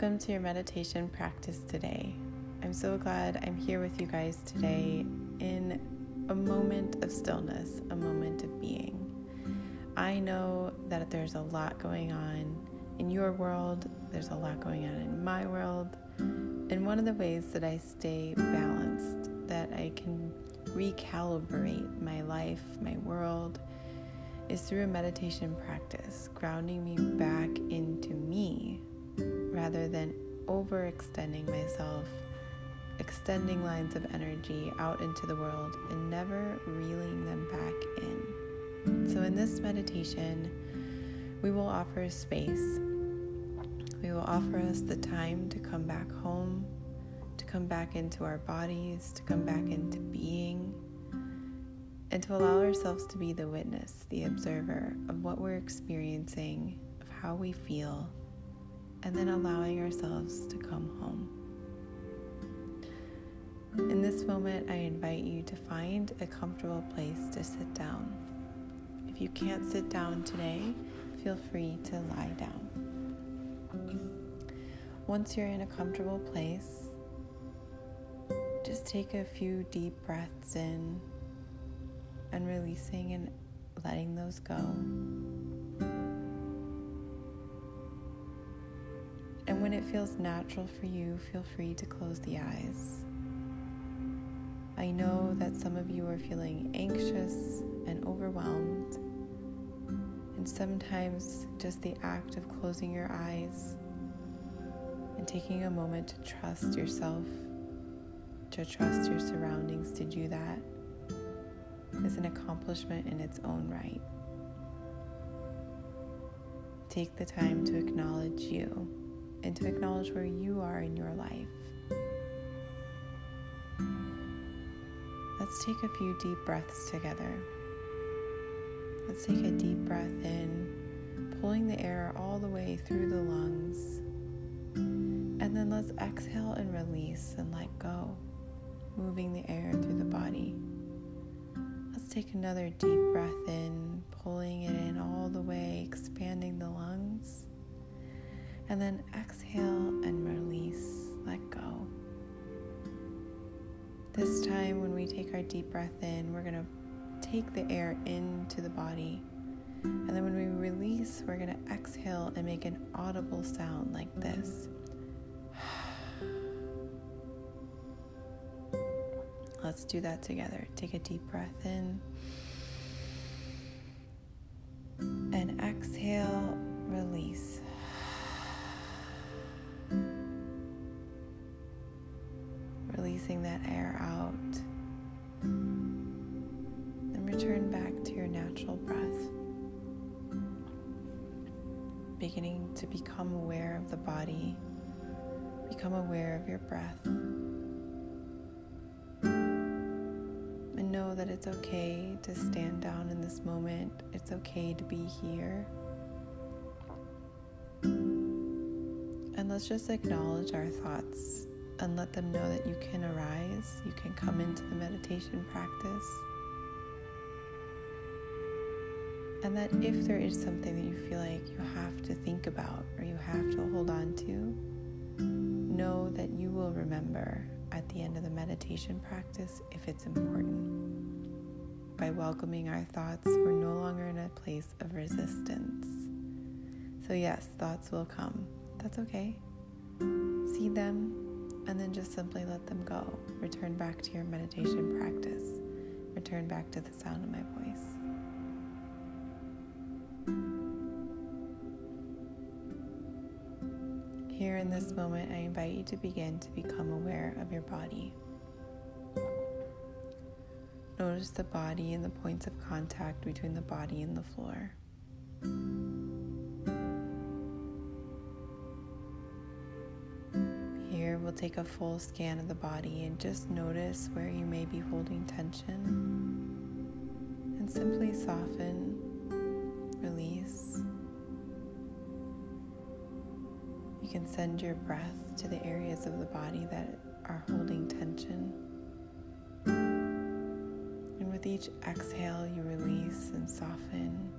Welcome to your meditation practice today. I'm so glad I'm here with you guys today in a moment of stillness, a moment of being. I know that there's a lot going on in your world, there's a lot going on in my world, and one of the ways that I stay balanced, that I can recalibrate my life, my world, is through a meditation practice, grounding me back into me rather than overextending myself, extending lines of energy out into the world and never reeling them back in. So, in this meditation, we will offer space. We will offer us the time to come back home, to come back into our bodies, to come back into being, and to allow ourselves to be the witness, the observer of what we're experiencing, of how we feel, and then allowing ourselves to come home. In this moment, I invite you to find a comfortable place to sit down. If you can't sit down today, feel free to lie down. Once you're in a comfortable place, just take a few deep breaths in and releasing and letting those go. When it feels natural for you, feel free to close the eyes. I know that some of you are feeling anxious and overwhelmed. And sometimes just the act of closing your eyes and taking a moment to trust yourself, to trust your surroundings to do that, is an accomplishment in its own right. Take the time to acknowledge you and to acknowledge where you are in your life. Let's take a few deep breaths together. Let's take a deep breath in, pulling the air all the way through the lungs. And then let's exhale and release and let go, moving the air through the body. Let's take another deep breath in, pulling it in all the way, expanding the lungs. And then exhale and release, let go. This time, when we take our deep breath in, we're going to take the air into the body. And then when we release, we're going to exhale and make an audible sound like this. Let's do that together. Take a deep breath in. And exhale, release. Releasing that air out. Then return back to your natural breath. Beginning to become aware of the body, become aware of your breath. And know that it's okay to stand down in this moment, it's okay to be here. And let's just acknowledge our thoughts and let them know that you can arise, you can come into the meditation practice. And that if there is something that you feel like you have to think about or you have to hold on to, know that you will remember at the end of the meditation practice if it's important. By welcoming our thoughts, we're no longer in a place of resistance. So, yes, thoughts will come. That's okay. See them, and then just simply let them go. Return back to your meditation practice. Return back to the sound of my voice. Here in this moment, I invite you to begin to become aware of your body. Notice the body and the points of contact between the body and the floor. Take a full scan of the body and just notice where you may be holding tension. And simply soften, release. You can send your breath to the areas of the body that are holding tension. And with each exhale, you release and soften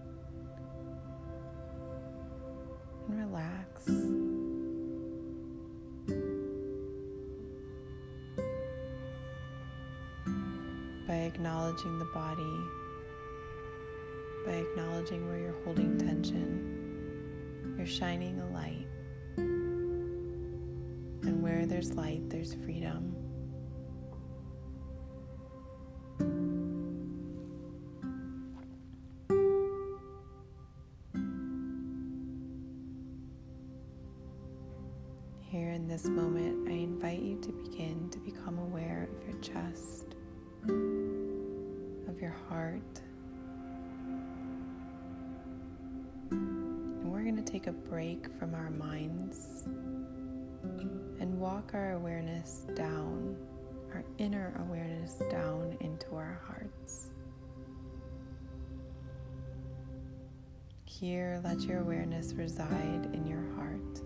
the body, by acknowledging where you're holding tension, you're shining a light. And where there's light, there's freedom. Here in this moment, I invite you to begin to become aware of your chest, your heart. And we're going to take a break from our minds and walk our awareness down, our inner awareness down into our hearts. Here, let your awareness reside in your heart.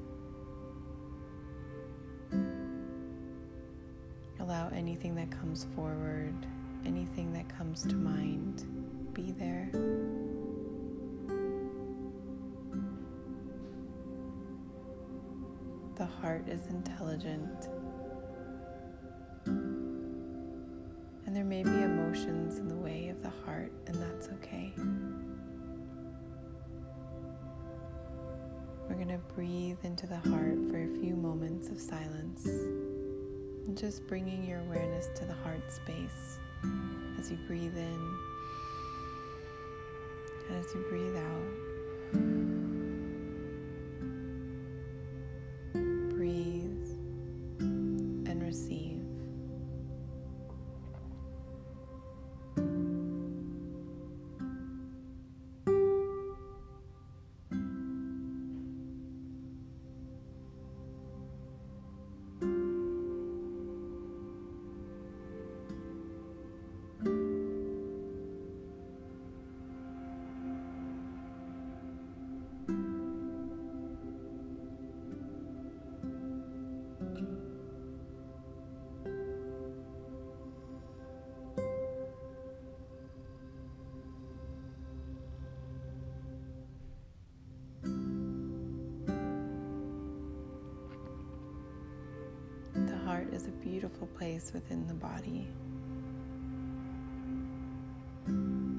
Allow anything that comes forward, anything that comes to mind, be there. The heart is intelligent. And there may be emotions in the way of the heart, and that's okay. We're going to breathe into the heart for a few moments of silence. And just bringing your awareness to the heart space as you breathe in as you breathe out. Is a beautiful place within the body.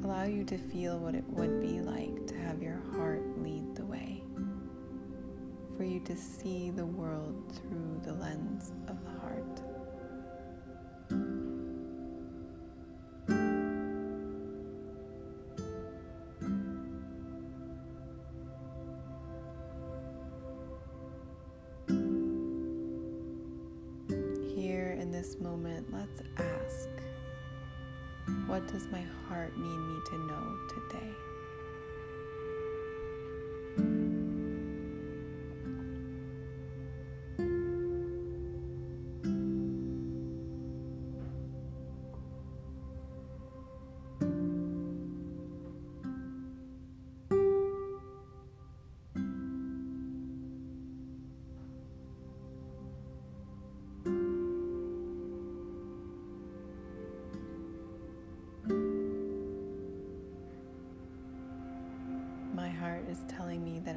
Allow you to feel what it would be like to have your heart lead the way, for you to see the world through the lens what does my heart need me to know today?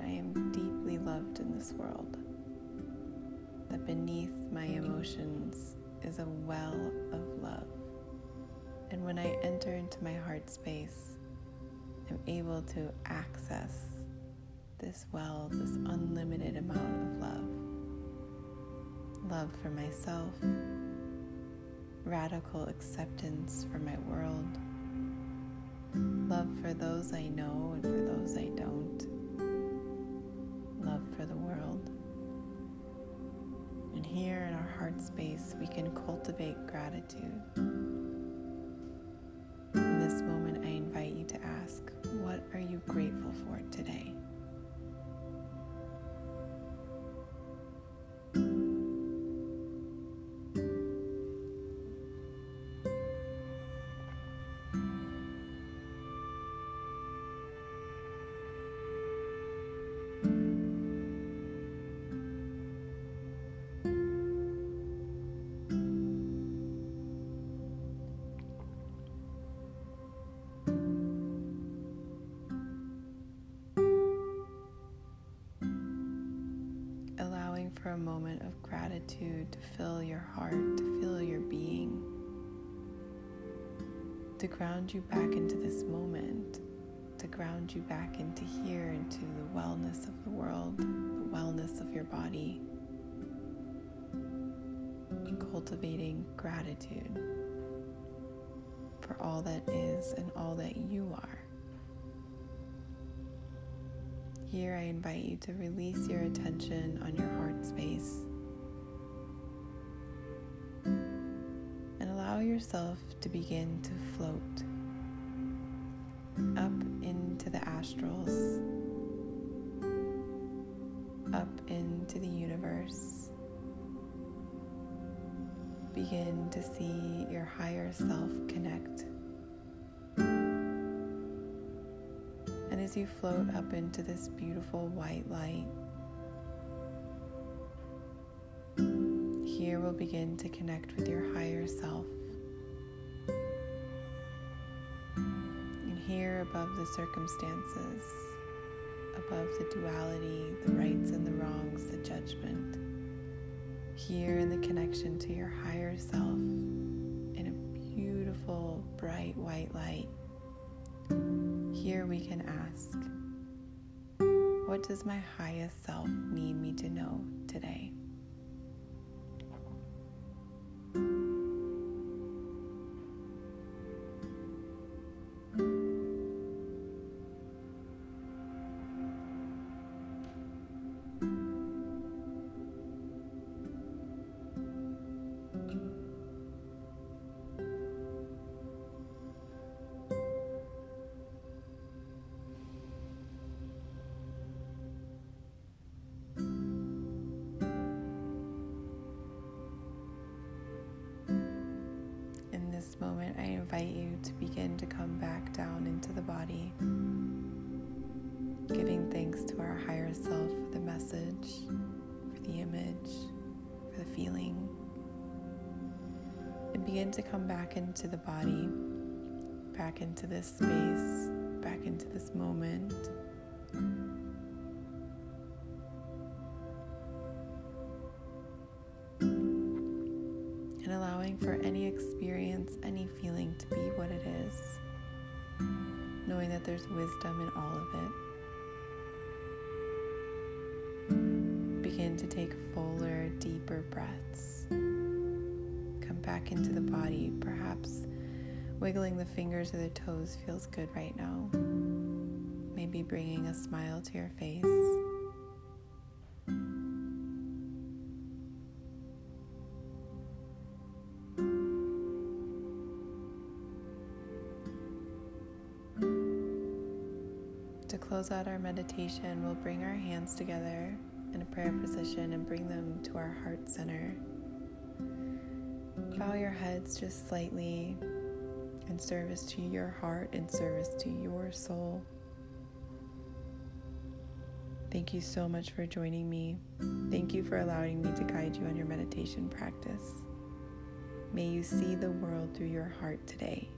I am deeply loved in this world, that beneath my emotions is a well of love. And when I enter into my heart space, I'm able to access this well, this unlimited amount of love. Love for myself, radical acceptance for my world Love for those I know and for those I don't. Love for the world. And here in our heart space, we can cultivate gratitude. In this moment, I invite you to ask, What are you grateful for today? Gratitude to fill your heart, to fill your being. to ground you back into this moment, to ground you back into here, into the wellness of the world, the wellness of your body, and cultivating gratitude for all that is and all that you are. Here, I invite you to release your attention on your heart space allow yourself to begin to float up into the astrals, up into the universe. Begin to see your higher self connect And as you float up into this beautiful white light, here we'll begin to connect with your higher self. And here, above the circumstances, above the duality, the rights and the wrongs, the judgment, here in the connection to your higher self in a beautiful, bright white light here we can ask, What does my highest self need me to know today? Moment, I invite you to begin to come back down into the body, giving thanks to our higher self for the message, for the image, for the feeling. And begin to come back into the body, back into this space, back into this moment. For any experience, any feeling to be what it is, knowing that there's wisdom in all of it. Begin to take fuller, deeper breaths. Come back into the body, perhaps wiggling the fingers or the toes feels good right now. Maybe bringing a smile to your face. Close out our meditation, we'll bring our hands together in a prayer position and bring them to our heart center. Bow your heads just slightly in service to your heart, in service to your soul. Thank you so much for joining me. Thank you for allowing me to guide you on your meditation practice. May you see the world through your heart today.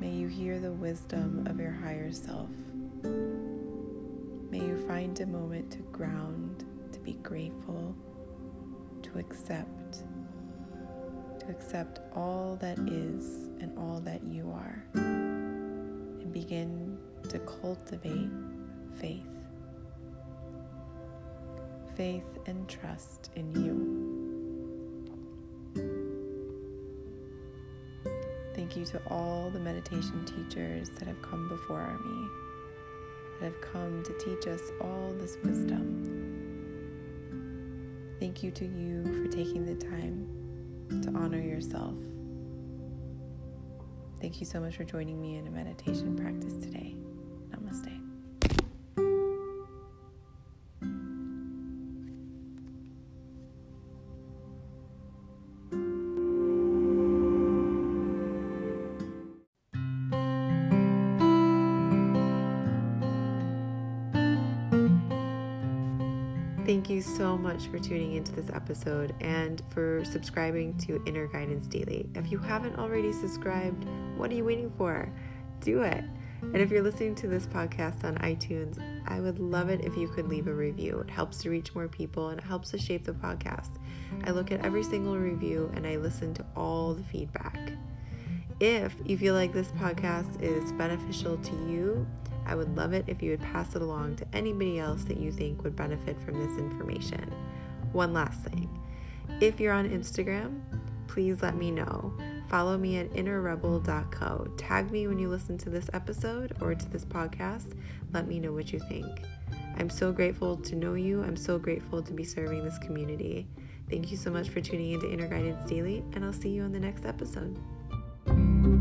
May you hear the wisdom of your higher self. May you find a moment to ground, to be grateful, to accept, to accept all that is and all that you are, and begin to cultivate faith. Faith and trust in you. To all the meditation teachers that have come before me, that have come to teach us all this wisdom. Thank you to you for taking the time to honor yourself. Thank you so much for joining me in a meditation practice today. Namaste. Thank you so much for tuning into this episode and for subscribing to Inner Guidance Daily. If you haven't already subscribed, what are you waiting for? Do it. And if you're listening to this podcast on iTunes, I would love it if you could leave a review. It helps to reach more people and it helps to shape the podcast. I look at every single review and I listen to all the feedback. If you feel like this podcast is beneficial to you, I would love it if you would pass it along to anybody else that you think would benefit from this information. One last thing if you're on Instagram, please let me know. Follow me at innerrebel.co. Tag me when you listen to this episode or to this podcast. Let me know what you think. I'm so grateful to know you. I'm so grateful to be serving this community. Thank you so much for tuning into Inner Guidance Daily, and I'll see you on the next episode you